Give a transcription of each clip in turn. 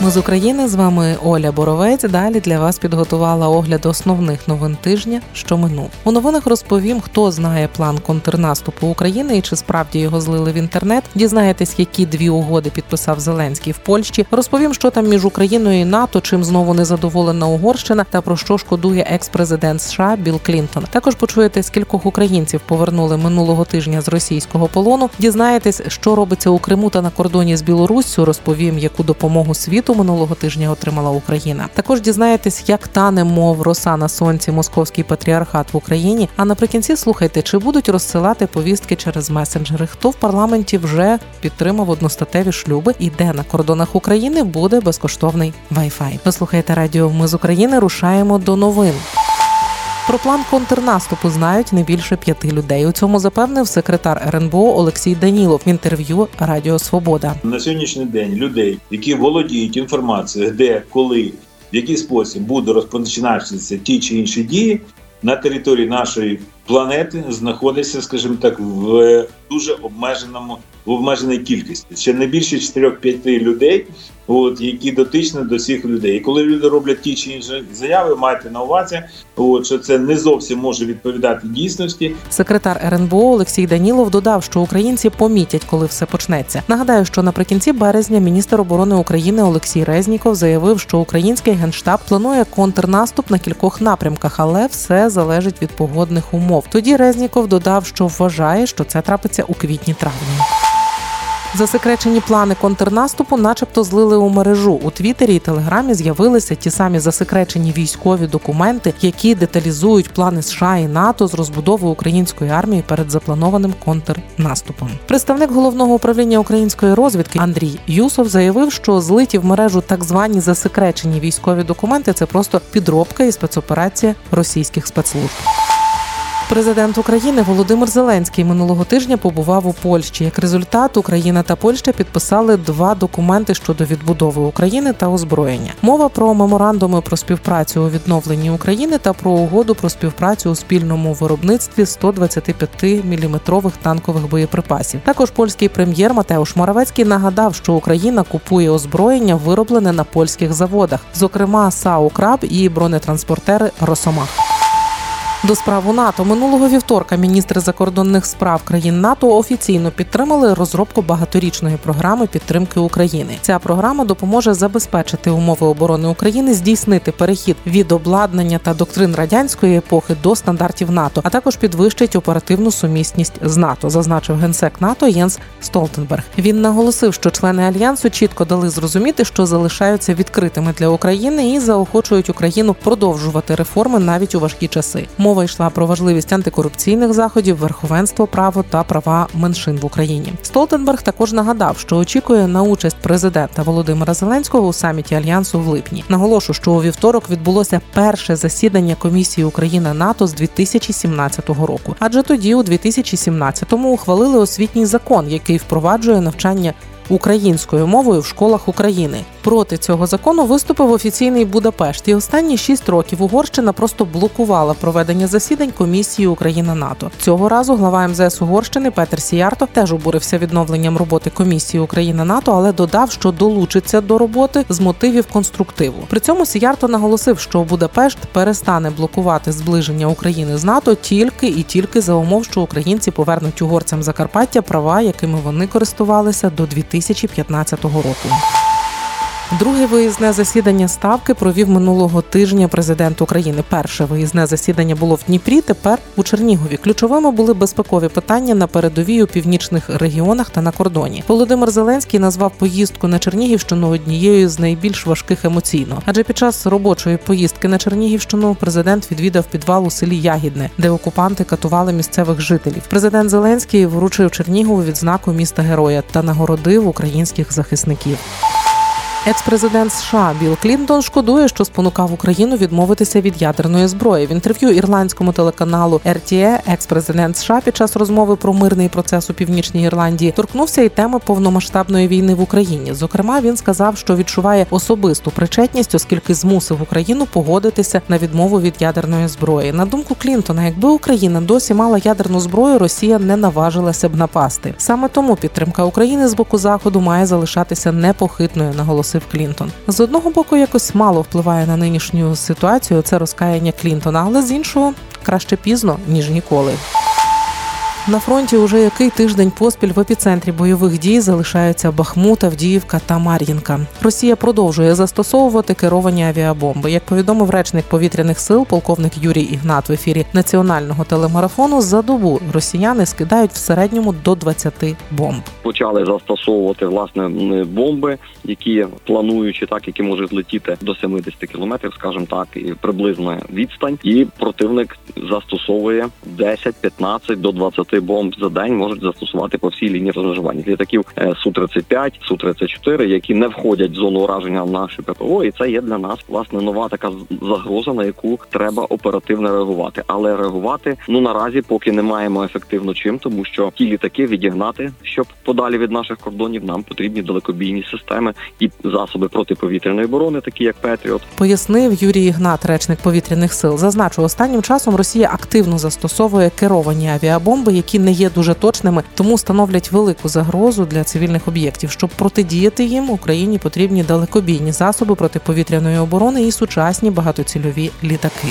Ми з України з вами Оля Боровець. Далі для вас підготувала огляд основних новин тижня, що минув. У новинах розповім, хто знає план контрнаступу України і чи справді його злили в інтернет. Дізнаєтесь, які дві угоди підписав Зеленський в Польщі. Розповім, що там між Україною і НАТО, чим знову незадоволена Угорщина та про що шкодує екс-президент США Білл Клінтон. Також почуєте, скількох українців повернули минулого тижня з російського полону. Дізнаєтесь, що робиться у Криму та на кордоні з Білоруссю. Розповім, яку допомогу світу світу минулого тижня отримала Україна. Також дізнаєтесь, як тане мов роса на сонці московський патріархат в Україні. А наприкінці слухайте, чи будуть розсилати повістки через месенджери, хто в парламенті вже підтримав одностатеві шлюби, і де на кордонах України буде безкоштовний Wi-Fi. Ви слухаєте радіо. Ми з України рушаємо до новин. Про план контрнаступу знають не більше п'яти людей. У цьому запевнив секретар РНБО Олексій Данілов в інтерв'ю Радіо Свобода. На сьогоднішній день людей, які володіють інформацією, де коли в який спосіб буде розпочинатися ті чи інші дії на території нашої планети, знаходиться, скажімо так, в дуже обмеженому в обмеженій кількості. Ще не більше 4-5 людей, от які дотичні до всіх людей. І коли люди роблять ті чи інші заяви, майте на увазі, от що це не зовсім може відповідати дійсності. Секретар РНБО Олексій Данілов додав, що українці помітять, коли все почнеться. Нагадаю, що наприкінці березня міністр оборони України Олексій Резніков заявив, що український генштаб планує контрнаступ на кількох напрямках, але все залежить від погодних умов. Тоді Резніков додав, що вважає, що це трапиться у квітні-травні. Засекречені плани контрнаступу, начебто, злили у мережу. У Твіттері і Телеграмі з'явилися ті самі засекречені військові документи, які деталізують плани США і НАТО з розбудови української армії перед запланованим контрнаступом. Представник головного управління української розвідки Андрій Юсов заявив, що злиті в мережу так звані засекречені військові документи це просто підробка і спецоперація російських спецслужб. Президент України Володимир Зеленський минулого тижня побував у Польщі. Як результат, Україна та Польща підписали два документи щодо відбудови України та озброєння. Мова про меморандуми про співпрацю у відновленні України та про угоду про співпрацю у спільному виробництві 125-мм танкових боєприпасів. Також польський прем'єр Матеуш Моравецький нагадав, що Україна купує озброєння, вироблене на польських заводах, зокрема САУ «Краб» і бронетранспортери Росомах. До справу НАТО минулого вівторка міністри закордонних справ країн НАТО офіційно підтримали розробку багаторічної програми підтримки України. Ця програма допоможе забезпечити умови оборони України, здійснити перехід від обладнання та доктрин радянської епохи до стандартів НАТО, а також підвищить оперативну сумісність з НАТО, зазначив генсек НАТО Єнс Столтенберг. Він наголосив, що члени альянсу чітко дали зрозуміти, що залишаються відкритими для України і заохочують Україну продовжувати реформи навіть у важкі часи. Мова йшла про важливість антикорупційних заходів, верховенство право та права меншин в Україні. Столтенберг також нагадав, що очікує на участь президента Володимира Зеленського у саміті альянсу в липні. Наголошу, що у вівторок відбулося перше засідання комісії Україна НАТО з 2017 року. Адже тоді, у 2017-му, ухвалили освітній закон, який впроваджує навчання українською мовою в школах України. Проти цього закону виступив офіційний Будапешт. І останні шість років Угорщина просто блокувала проведення засідань комісії Україна НАТО. Цього разу глава МЗС Угорщини Петер Сіярто теж обурився відновленням роботи комісії Україна НАТО, але додав, що долучиться до роботи з мотивів конструктиву. При цьому Сіярто наголосив, що Будапешт перестане блокувати зближення України з НАТО тільки і тільки за умов, що українці повернуть угорцям Закарпаття права, якими вони користувалися до 2015 року. Друге виїзне засідання ставки провів минулого тижня президент України. Перше виїзне засідання було в Дніпрі. Тепер у Чернігові. Ключовими були безпекові питання на передовій у північних регіонах та на кордоні. Володимир Зеленський назвав поїздку на Чернігівщину однією з найбільш важких емоційно. Адже під час робочої поїздки на Чернігівщину президент відвідав підвал у селі Ягідне, де окупанти катували місцевих жителів. Президент Зеленський вручив Чернігову відзнаку міста героя та нагородив українських захисників. Екс-президент США Білл Клінтон шкодує, що спонукав Україну відмовитися від ядерної зброї. В інтерв'ю ірландському телеканалу RTA екс-президент США під час розмови про мирний процес у північній Ірландії торкнувся і теми повномасштабної війни в Україні. Зокрема, він сказав, що відчуває особисту причетність, оскільки змусив Україну погодитися на відмову від ядерної зброї. На думку Клінтона, якби Україна досі мала ядерну зброю, Росія не наважилася б напасти. Саме тому підтримка України з боку заходу має залишатися непохитною, наголосив Клінтон. З одного боку, якось мало впливає на нинішню ситуацію це розкаяння Клінтона, але з іншого краще пізно ніж ніколи. На фронті уже який тиждень поспіль в епіцентрі бойових дій залишаються Бахмут, Авдіївка та Мар'їнка. Росія продовжує застосовувати керовані авіабомби. Як повідомив речник повітряних сил, полковник Юрій Ігнат в ефірі національного телемарафону, за добу росіяни скидають в середньому до 20 бомб. почали застосовувати власне бомби, які плануючи так, які можуть летіти до 70 кілометрів, скажімо так, і приблизно відстань. І противник застосовує 10, 15 до 20 бомб за день можуть застосувати по всій лінії розмежування літаків су 35 су 34 які не входять в зону ураження нашої ППО, і це є для нас власне нова така загроза, на яку треба оперативно реагувати. Але реагувати ну наразі поки не маємо ефективно чим, тому що ті літаки відігнати, щоб подалі від наших кордонів, нам потрібні далекобійні системи і засоби протиповітряної оборони, такі як Петріот. Пояснив Юрій Ігнат, речник повітряних сил. Зазначу, останнім часом Росія активно застосовує керовані авіабомби, які не є дуже точними, тому становлять велику загрозу для цивільних об'єктів. Щоб протидіяти їм, Україні потрібні далекобійні засоби протиповітряної оборони і сучасні багатоцільові літаки.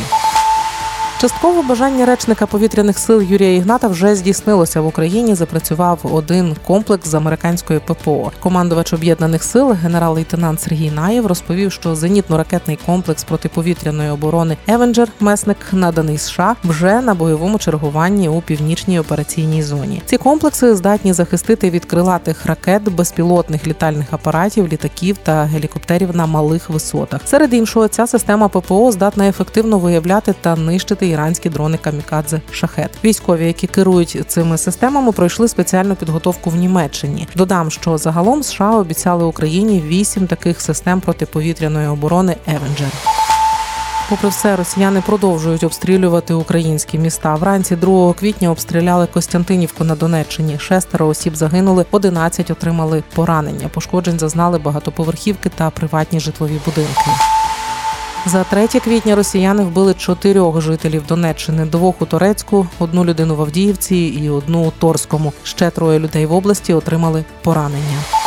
Частково бажання речника повітряних сил Юрія Ігната вже здійснилося в Україні. Запрацював один комплекс з американської ППО. Командувач об'єднаних сил, генерал-лейтенант Сергій Наєв, розповів, що зенітно-ракетний комплекс протиповітряної оборони Евенджер месник наданий США вже на бойовому чергуванні у північній операційній зоні. Ці комплекси здатні захистити від крилатих ракет, безпілотних літальних апаратів, літаків та гелікоптерів на малих висотах. Серед іншого, ця система ППО здатна ефективно виявляти та нищити іранські дрони камікадзе шахет. Військові, які керують цими системами, пройшли спеціальну підготовку в Німеччині. Додам, що загалом США обіцяли Україні вісім таких систем протиповітряної оборони Евенджер. Попри все, росіяни продовжують обстрілювати українські міста. Вранці 2 квітня обстріляли Костянтинівку на Донеччині. Шестеро осіб загинули, 11 отримали поранення. Пошкоджень зазнали багатоповерхівки та приватні житлові будинки. За 3 квітня росіяни вбили чотирьох жителів Донеччини: двох у Торецьку, одну людину в Авдіївці і одну у Торському. Ще троє людей в області отримали поранення.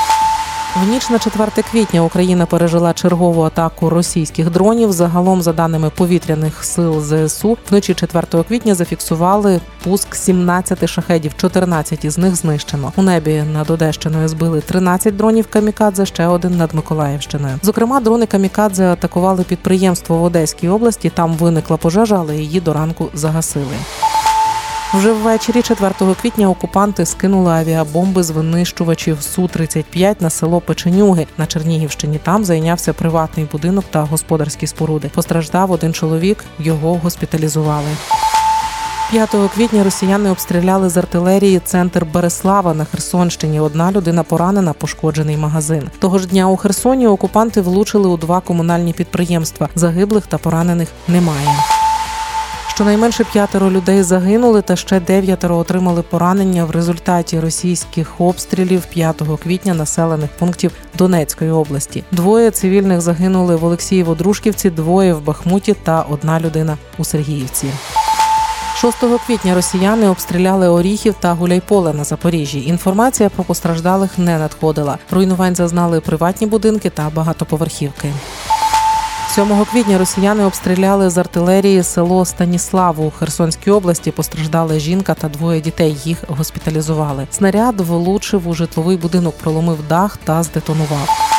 В ніч на 4 квітня Україна пережила чергову атаку російських дронів. Загалом, за даними повітряних сил ЗСУ, вночі 4 квітня зафіксували пуск 17 шахедів. 14 із них знищено. У небі над Одещиною збили 13 дронів камікадзе, ще один над Миколаївщиною. Зокрема, дрони камікадзе атакували підприємство в Одеській області. Там виникла пожежа, але її до ранку загасили. Вже ввечері 4 квітня окупанти скинули авіабомби з винищувачів су 35 на село Печенюги на Чернігівщині. Там зайнявся приватний будинок та господарські споруди. Постраждав один чоловік, його госпіталізували. 5 квітня росіяни обстріляли з артилерії центр Береслава на Херсонщині. Одна людина поранена, пошкоджений магазин. Того ж дня у Херсоні окупанти влучили у два комунальні підприємства. Загиблих та поранених немає. Щонайменше п'ятеро людей загинули, та ще дев'ятеро отримали поранення в результаті російських обстрілів 5 квітня населених пунктів Донецької області. Двоє цивільних загинули в Олексієво-Дружківці, двоє в Бахмуті та одна людина у Сергіївці. 6 квітня росіяни обстріляли Оріхів та Гуляйполе на Запоріжжі. Інформація про постраждалих не надходила. Руйнувань зазнали приватні будинки та багатоповерхівки. 7 квітня росіяни обстріляли з артилерії село Станіславу у Херсонській області. Постраждала жінка та двоє дітей. Їх госпіталізували. Снаряд влучив у житловий будинок, проломив дах та здетонував.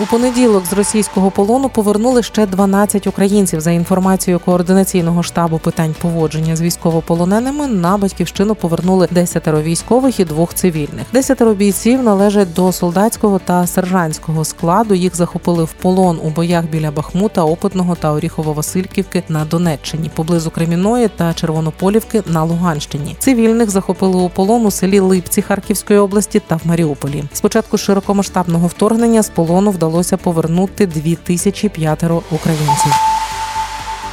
У понеділок з російського полону повернули ще 12 українців. За інформацією координаційного штабу питань поводження з військовополоненими на батьківщину повернули 10 військових і двох цивільних. Десятеро бійців належать до солдатського та сержантського складу. Їх захопили в полон у боях біля Бахмута, Опитного та Оріхово-Васильківки на Донеччині, поблизу Креміної та Червонополівки на Луганщині. Цивільних захопили у полон у селі Липці Харківської області та в Маріуполі. Спочатку широкомасштабного вторгнення з полону вдалося вдалося повернути 2005 українців.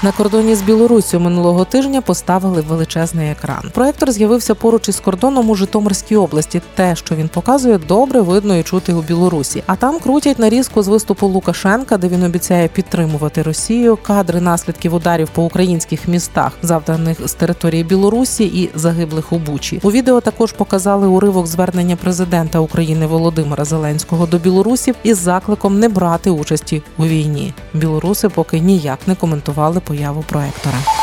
На кордоні з Білоруссю минулого тижня поставили величезний екран. Проектор з'явився поруч із кордоном у Житомирській області. Те, що він показує, добре видно і чути у Білорусі. А там крутять нарізку з виступу Лукашенка, де він обіцяє підтримувати Росію. Кадри наслідків ударів по українських містах, завданих з території Білорусі і загиблих у Бучі. У відео також показали уривок звернення президента України Володимира Зеленського до білорусів із закликом не брати участі у війні. Білоруси поки ніяк не коментували появу проектора.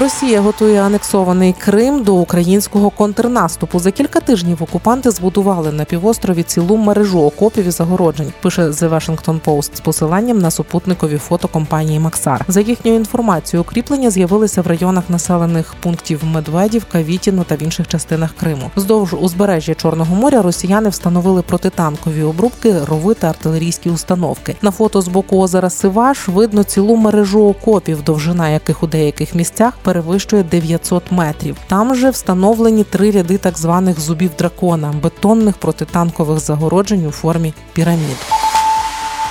Росія готує анексований Крим до українського контрнаступу. За кілька тижнів окупанти збудували на півострові цілу мережу окопів і загороджень. Пише The Washington Post з посиланням на супутникові фото компанії Максар. За їхньою інформацією, укріплення з'явилися в районах населених пунктів Медведівка, Вітіно та в інших частинах Криму. Вздовж узбережжя Чорного моря росіяни встановили протитанкові обрубки, рови та артилерійські установки. На фото з боку озера Сиваш видно цілу мережу окопів, довжина яких у деяких місцях перевищує 900 метрів. Там же встановлені три ряди так званих зубів дракона бетонних протитанкових загороджень у формі пірамід.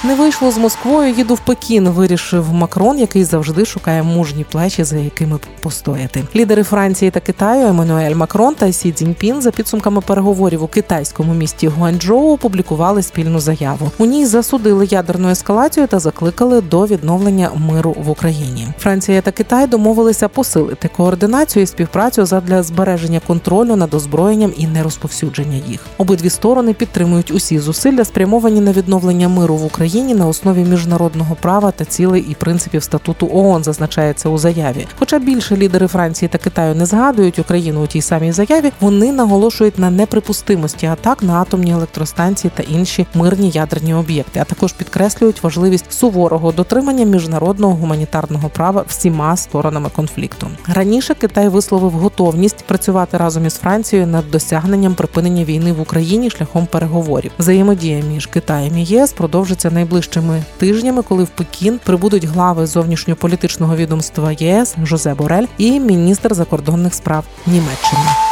Не вийшло з Москвою, їду в Пекін. Вирішив Макрон, який завжди шукає мужні плечі, за якими постояти. Лідери Франції та Китаю Еммануель Макрон та Сі Цзіньпін за підсумками переговорів у китайському місті Гуанчжоу опублікували спільну заяву. У ній засудили ядерну ескалацію та закликали до відновлення миру в Україні. Франція та Китай домовилися посилити координацію і співпрацю задля збереження контролю над озброєнням і нерозповсюдження їх. Обидві сторони підтримують усі зусилля, спрямовані на відновлення миру в Україні. Україні на основі міжнародного права та цілей і принципів статуту ООН, зазначається у заяві. Хоча більше лідери Франції та Китаю не згадують Україну у тій самій заяві, вони наголошують на неприпустимості атак на атомні електростанції та інші мирні ядерні об'єкти, а також підкреслюють важливість суворого дотримання міжнародного гуманітарного права всіма сторонами конфлікту. Раніше Китай висловив готовність працювати разом із Францією над досягненням припинення війни в Україні шляхом переговорів. Взаємодія між Китаєм і ЄС продовжиться найближчими тижнями, коли в Пекін прибудуть глави зовнішньополітичного відомства ЄС Жозе Борель і міністр закордонних справ Німеччини.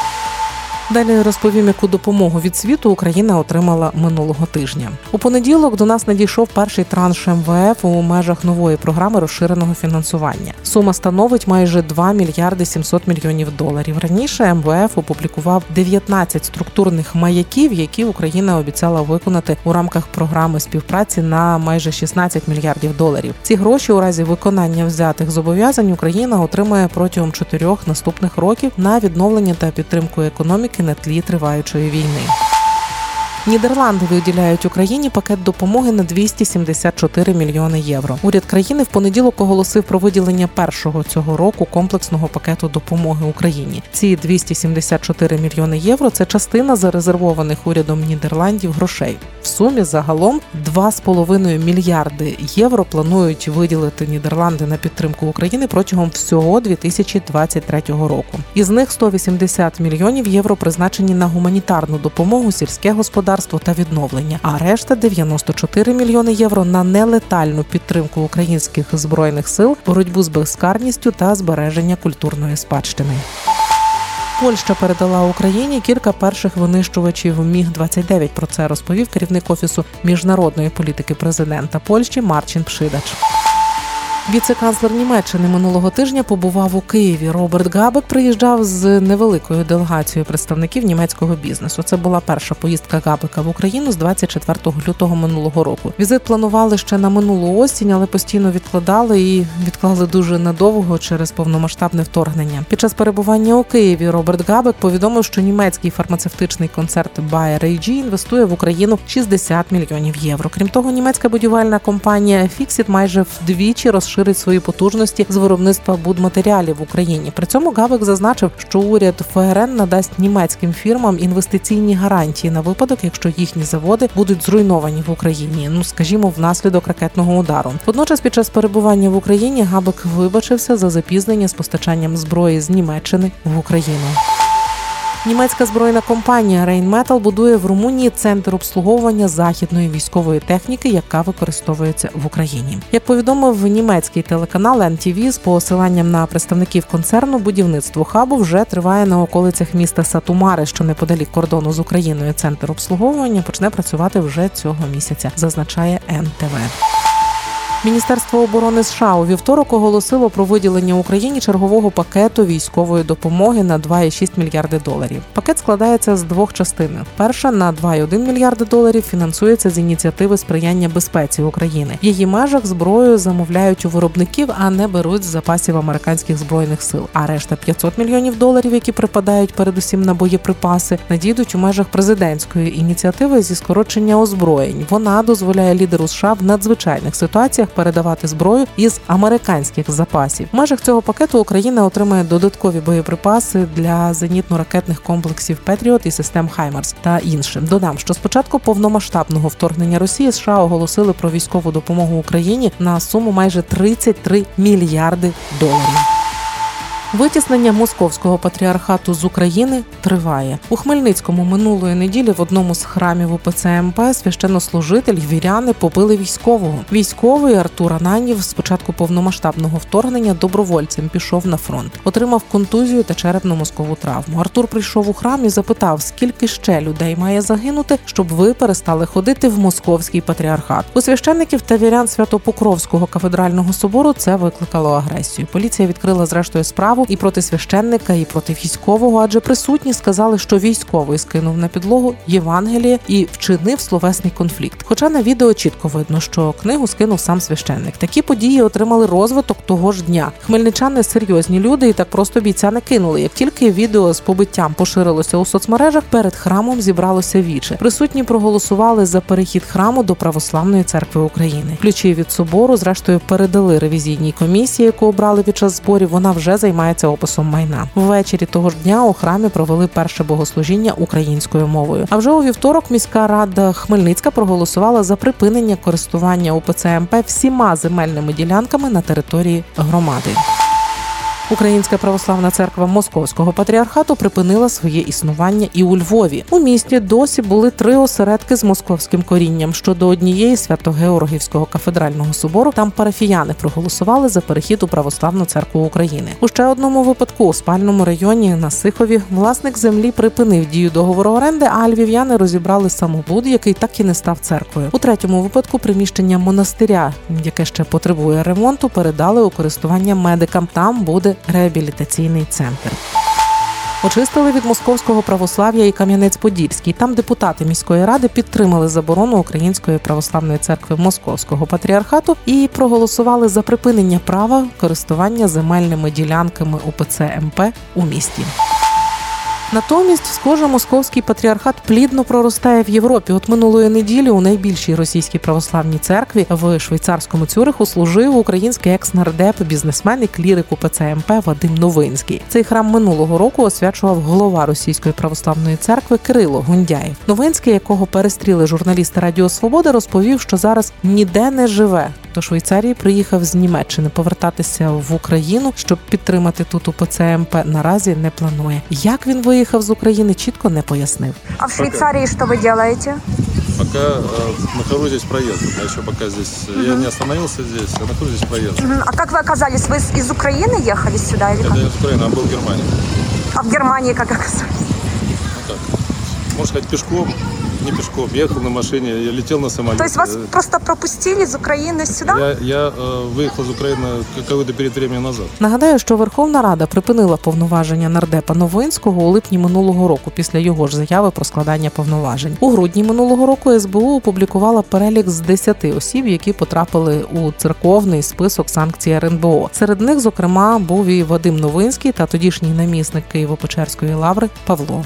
Далі розповім, яку допомогу від світу Україна отримала минулого тижня. У понеділок до нас надійшов перший транш МВФ у межах нової програми розширеного фінансування. Сума становить майже 2 мільярди 700 мільйонів доларів. Раніше МВФ опублікував 19 структурних маяків, які Україна обіцяла виконати у рамках програми співпраці на майже 16 мільярдів доларів. Ці гроші у разі виконання взятих зобов'язань Україна отримає протягом чотирьох наступних років на відновлення та підтримку економіки на тлі триваючої війни. Нідерланди виділяють Україні пакет допомоги на 274 мільйони євро. Уряд країни в понеділок оголосив про виділення першого цього року комплексного пакету допомоги Україні. Ці 274 мільйони євро це частина зарезервованих урядом Нідерландів грошей. В сумі загалом 2,5 мільярди євро планують виділити Нідерланди на підтримку України протягом всього 2023 року. Із них 180 мільйонів євро призначені на гуманітарну допомогу, сільське господарство та відновлення, а решта 94 мільйони євро на нелетальну підтримку українських збройних сил, боротьбу з безкарністю та збереження культурної спадщини. Польща передала Україні кілька перших винищувачів Міг 29 Про це розповів керівник офісу міжнародної політики президента Польщі Марчин Пшидач. Віце-канцлер Німеччини минулого тижня побував у Києві. Роберт Габек приїжджав з невеликою делегацією представників німецького бізнесу. Це була перша поїздка Габека в Україну з 24 лютого минулого року. Візит планували ще на минулу осінь, але постійно відкладали і відклали дуже надовго через повномасштабне вторгнення. Під час перебування у Києві Роберт Габек повідомив, що німецький фармацевтичний концерт Bayer AG інвестує в Україну 60 мільйонів євро. Крім того, німецька будівельна компанія Fixit майже вдвічі розширила розширить свої потужності з виробництва будматеріалів в Україні. При цьому Гавик зазначив, що уряд ФРН надасть німецьким фірмам інвестиційні гарантії на випадок, якщо їхні заводи будуть зруйновані в Україні. Ну скажімо, внаслідок ракетного удару. Водночас, під час перебування в Україні Габик вибачився за запізнення з постачанням зброї з Німеччини в Україну. Німецька збройна компанія Rheinmetall будує в Румунії центр обслуговування західної військової техніки, яка використовується в Україні. Як повідомив німецький телеканал NTV з посиланням на представників концерну, будівництво хабу вже триває на околицях міста Сатумари, що неподалік кордону з Україною. Центр обслуговування почне працювати вже цього місяця, зазначає НТВ. Міністерство оборони США у вівторок оголосило про виділення Україні чергового пакету військової допомоги на 2,6 мільярди доларів. Пакет складається з двох частин. Перша на 2,1 мільярди доларів фінансується з ініціативи сприяння безпеці України. В її межах зброю замовляють у виробників, а не беруть з запасів американських збройних сил. А решта 500 мільйонів доларів, які припадають передусім на боєприпаси, надійдуть у межах президентської ініціативи зі скорочення озброєнь. Вона дозволяє лідеру США в надзвичайних ситуаціях передавати зброю із американських запасів. В межах цього пакету Україна отримає додаткові боєприпаси для зенітно-ракетних комплексів Patriot і систем Хаймарс та іншим. Додам, що з початку повномасштабного вторгнення Росії США оголосили про військову допомогу Україні на суму майже 33 мільярди доларів. Витіснення московського патріархату з України триває у Хмельницькому минулої неділі. В одному з храмів УПЦ МП священнослужитель віряни побили військового. Військовий Артур Ананів з початку повномасштабного вторгнення добровольцем пішов на фронт, отримав контузію та черепно-мозкову травму. Артур прийшов у храм і запитав, скільки ще людей має загинути, щоб ви перестали ходити в московський патріархат. У священників та вірян Свято-Покровського кафедрального собору це викликало агресію. Поліція відкрила зрештою справу і проти священника, і проти військового, адже присутні сказали, що військовий скинув на підлогу Євангеліє і вчинив словесний конфлікт. Хоча на відео чітко видно, що книгу скинув сам священник. Такі події отримали розвиток того ж дня. Хмельничани серйозні люди і так просто бійця не кинули. Як тільки відео з побиттям поширилося у соцмережах, перед храмом зібралося віче. Присутні проголосували за перехід храму до православної церкви України. Ключі від собору, зрештою, передали ревізійній комісії, яку обрали під час зборів. Вона вже займається описом майна. Ввечері того ж дня у храмі провели перше богослужіння українською мовою. А вже у вівторок міська рада Хмельницька проголосувала за припинення користування УПЦ МП всіма земельними ділянками на території громади. Українська православна церква Московського патріархату припинила своє існування і у Львові. У місті досі були три осередки з московським корінням. Щодо однієї свято-Георгівського кафедрального собору там парафіяни проголосували за перехід у православну церкву України. У ще одному випадку у спальному районі на Сихові власник землі припинив дію договору оренди, а львів'яни розібрали самобуд, який так і не став церквою. У третьому випадку приміщення монастиря, яке ще потребує ремонту, передали у користування медикам. Там буде реабілітаційний центр. Очистили від московського православ'я і Кам'янець-Подільський. Там депутати міської ради підтримали заборону Української православної церкви Московського патріархату і проголосували за припинення права користування земельними ділянками УПЦ МП у місті. Натомість, схоже, московський патріархат плідно проростає в Європі. От минулої неділі у найбільшій російській православній церкві в швейцарському Цюриху служив український екс-нардеп, бізнесмен і клірик УПЦ МП Вадим Новинський. Цей храм минулого року освячував голова російської православної церкви Кирило Гундяєв. Новинський, якого перестріли журналісти Радіо Свобода, розповів, що зараз ніде не живе До Швейцарії приїхав з Німеччини повертатися в Україну, щоб підтримати тут УПЦ МП. Наразі не планує. Як він виїхав з України, чітко не пояснив. А в Швейцарии что вы делаете? Пока э, нахожусь здесь проездом. Я еще пока здесь... Я не остановился здесь, я нахожусь здесь проездом. Мгм. А как вы оказались? Вы из- из Украины ехали сюда или как? Это я с Украины, а был в Германии. А в Германии как оказались? Ну как? Можно сказать, пешком. Не пешком. Ехал на машине, я летел на самолете. То есть вас Э, просто пропустили из Украины сюда? Я, я э, выехал из Украины какой-то перед временем назад. Нагадаю, що Верховна Рада припинила повноваження нардепа Новинського у липні минулого року після його ж заяви про складання повноважень. У грудні минулого року СБУ опублікувала перелік з 10 осіб, які потрапили у церковний список санкцій РНБО. Серед них, зокрема, був і Вадим Новинський та тодішній намісник Києво-Печерської лаври Павло.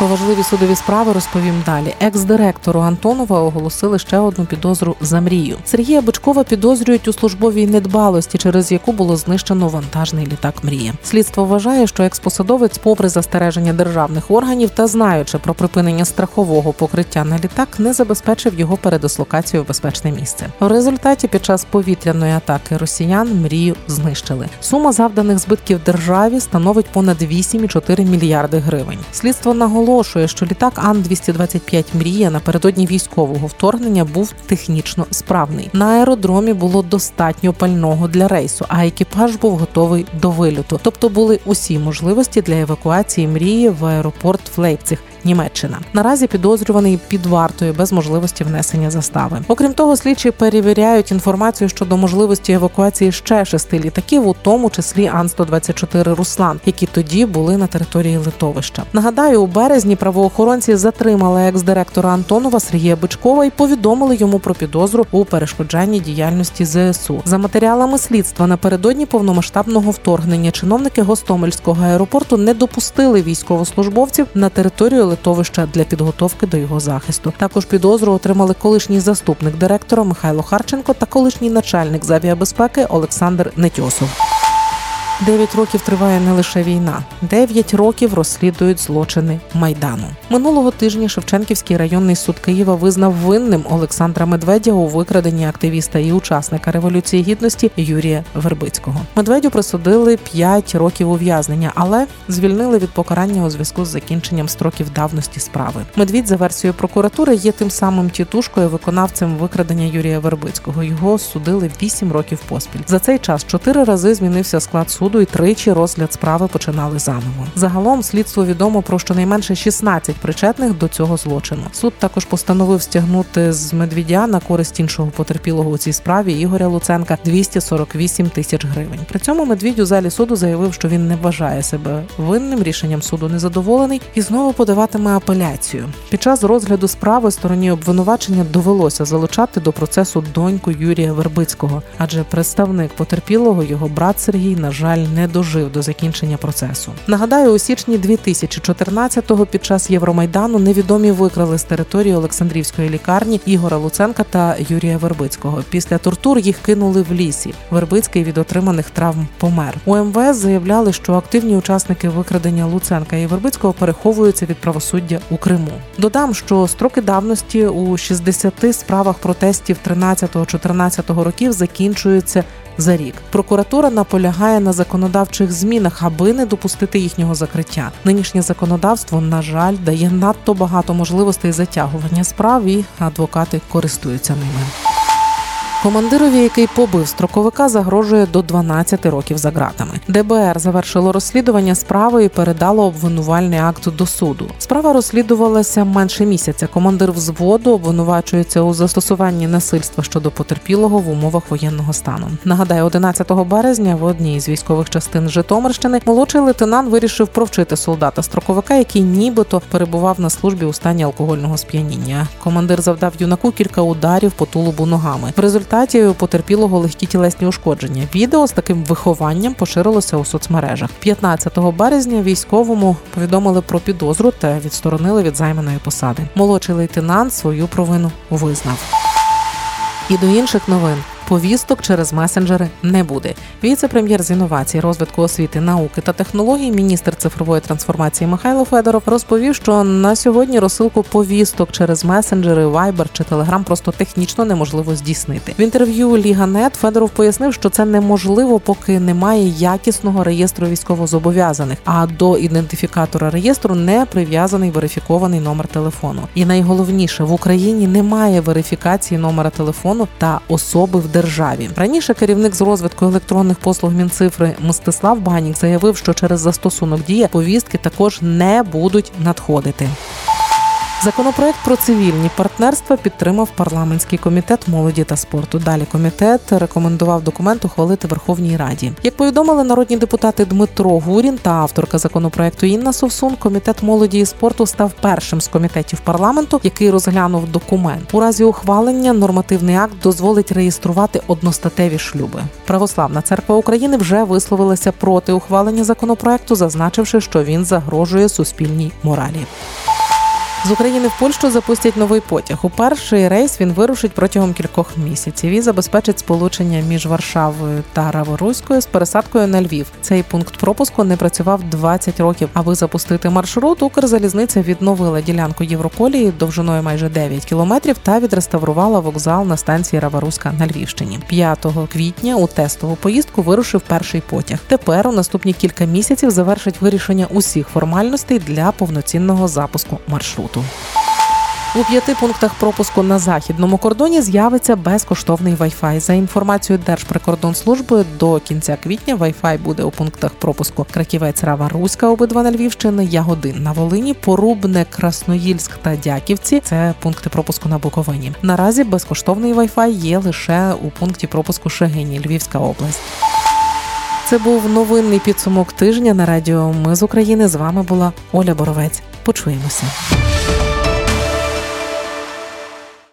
Про важливі судові справи розповім далі. Екс-директору Антонова оголосили ще одну підозру за мрію. Сергія Бичкова підозрюють у службовій недбалості, через яку було знищено вантажний літак Мрія. Слідство вважає, що експосадовець, попри застереження державних органів та знаючи про припинення страхового покриття на літак, не забезпечив його передислокацію в безпечне місце. В результаті під час повітряної атаки росіян мрію знищили. Сума завданих збитків державі становить понад 8,4 мільярди гривень. Слідство наголошує, що літак Ан 225 Мрія напередодні військового вторгнення був технічно справний. На аеродромі було достатньо пального для рейсу, а екіпаж був готовий до вильоту. Тобто були усі можливості для евакуації мрії в аеропорт в Лейпциг. Німеччина наразі підозрюваний під вартою без можливості внесення застави. Окрім того, слідчі перевіряють інформацію щодо можливості евакуації ще шести літаків, у тому числі Ан 124 Руслан, які тоді були на території литовища. Нагадаю, у березні правоохоронці затримали екс-директора Антонова Сергія Бичкова і повідомили йому про підозру у перешкоджанні діяльності ЗСУ. За матеріалами слідства напередодні повномасштабного вторгнення чиновники Гостомельського аеропорту не допустили військовослужбовців на територію литовища для підготовки до його захисту. Також підозру отримали колишній заступник директора Михайло Харченко та колишній начальник з авіабезпеки Олександр Нетьосов. Дев'ять років триває не лише війна, дев'ять років розслідують злочини майдану. Минулого тижня Шевченківський районний суд Києва визнав винним Олександра Медведя у викраденні активіста і учасника революції гідності Юрія Вербицького. Медведю присудили 5 років ув'язнення, але звільнили від покарання у зв'язку з закінченням строків давності справи. Медвідь за версією прокуратури є тим самим тітушкою виконавцем викрадення Юрія Вербицького. Його судили 8 років поспіль. За цей час чотири рази змінився склад суду і тричі розгляд справи починали заново. Загалом слідство відомо про щонайменше 16 причетних до цього злочину. Суд також постановив стягнути з медвідя на користь іншого потерпілого у цій справі Ігоря Луценка 248 тисяч гривень. При цьому медвідь у залі суду заявив, що він не вважає себе винним. Рішенням суду незадоволений і знову подаватиме апеляцію. Під час розгляду справи стороні обвинувачення довелося залучати до процесу доньку Юрія Вербицького, адже представник потерпілого, його брат Сергій, на жаль, не дожив до закінчення процесу. Нагадаю, у січні 2014-го під час Євромайдану невідомі викрали з території Олександрівської лікарні Ігора Луценка та Юрія Вербицького. Після тортур їх кинули в лісі. Вербицький від отриманих травм помер. У МВС заявляли, що активні учасники викрадення Луценка і Вербицького переховуються від правосуддя у Криму. Додам, що строки давності у 60 справах протестів 13-14 років закінчуються за рік. Прокуратура наполягає на законодавчих змінах, аби не допустити їхнього закриття. Нинішнє законодавство, на жаль, дає надто багато можливостей затягування справ, і адвокати користуються ними. Командирові, який побив строковика, загрожує до 12 років за ґратами. ДБР завершило розслідування справи і передало обвинувальний акт до суду. Справа розслідувалася менше місяця. Командир взводу обвинувачується у застосуванні насильства щодо потерпілого в умовах воєнного стану. Нагадаю, 11 березня в одній з військових частин Житомирщини молодший лейтенант вирішив провчити солдата строковика, який нібито перебував на службі у стані алкогольного сп'яніння. Командир завдав юнаку кілька ударів по тулубу ногами. В результаті у потерпілого легкі тілесні ушкодження. Відео з таким вихованням поширилося у соцмережах. 15 березня військовому повідомили про підозру та відсторонили від займаної посади. Молодший лейтенант свою провину визнав. І до інших новин. Повісток через месенджери не буде. Віце-прем'єр з інновацій, розвитку освіти, науки та технологій, міністр цифрової трансформації Михайло Федоров розповів, що на сьогодні розсилку повісток через месенджери, Viber чи Telegram просто технічно неможливо здійснити. В інтерв'ю Liga.net Федоров пояснив, що це неможливо, поки немає якісного реєстру військовозобов'язаних, а до ідентифікатора реєстру не прив'язаний верифікований номер телефону. І найголовніше в Україні немає верифікації номера телефону та особи в державі. Раніше керівник з розвитку електронних послуг Мінцифри Мстислав Банік заявив, що через застосунок дія повістки також не будуть надходити. Законопроект про цивільні партнерства підтримав парламентський комітет молоді та спорту. Далі комітет рекомендував документ ухвалити Верховній Раді. Як повідомили народні депутати Дмитро Гурін та авторка законопроекту Інна Совсун, комітет молоді і спорту став першим з комітетів парламенту, який розглянув документ. У разі ухвалення нормативний акт дозволить реєструвати одностатеві шлюби. Православна церква України вже висловилася проти ухвалення законопроекту, зазначивши, що він загрожує суспільній моралі. З України в Польщу запустять новий потяг. У перший рейс він вирушить протягом кількох місяців і забезпечить сполучення між Варшавою та Раворуською з пересадкою на Львів. Цей пункт пропуску не працював 20 років. Аби запустити маршрут, Укрзалізниця відновила ділянку Євроколії довжиною майже 9 кілометрів та відреставрувала вокзал на станції Раворуська на Львівщині. 5 квітня у тестову поїздку вирушив перший потяг. Тепер у наступні кілька місяців завершить вирішення усіх формальностей для повноцінного запуску маршруту. У п'яти пунктах пропуску на західному кордоні з'явиться безкоштовний Wi-Fi. За інформацією Держприкордонслужби, до кінця квітня Wi-Fi буде у пунктах пропуску Краківець, Рава, Руська, обидва на Львівщини, Ягодин на Волині, Порубне, Красноїльськ та Дяківці. Це пункти пропуску на Буковині. Наразі безкоштовний Wi-Fi є лише у пункті пропуску Шегині, Львівська область. Це був новинний підсумок тижня на радіо. Ми з України. З вами була Оля Боровець. Почуємося.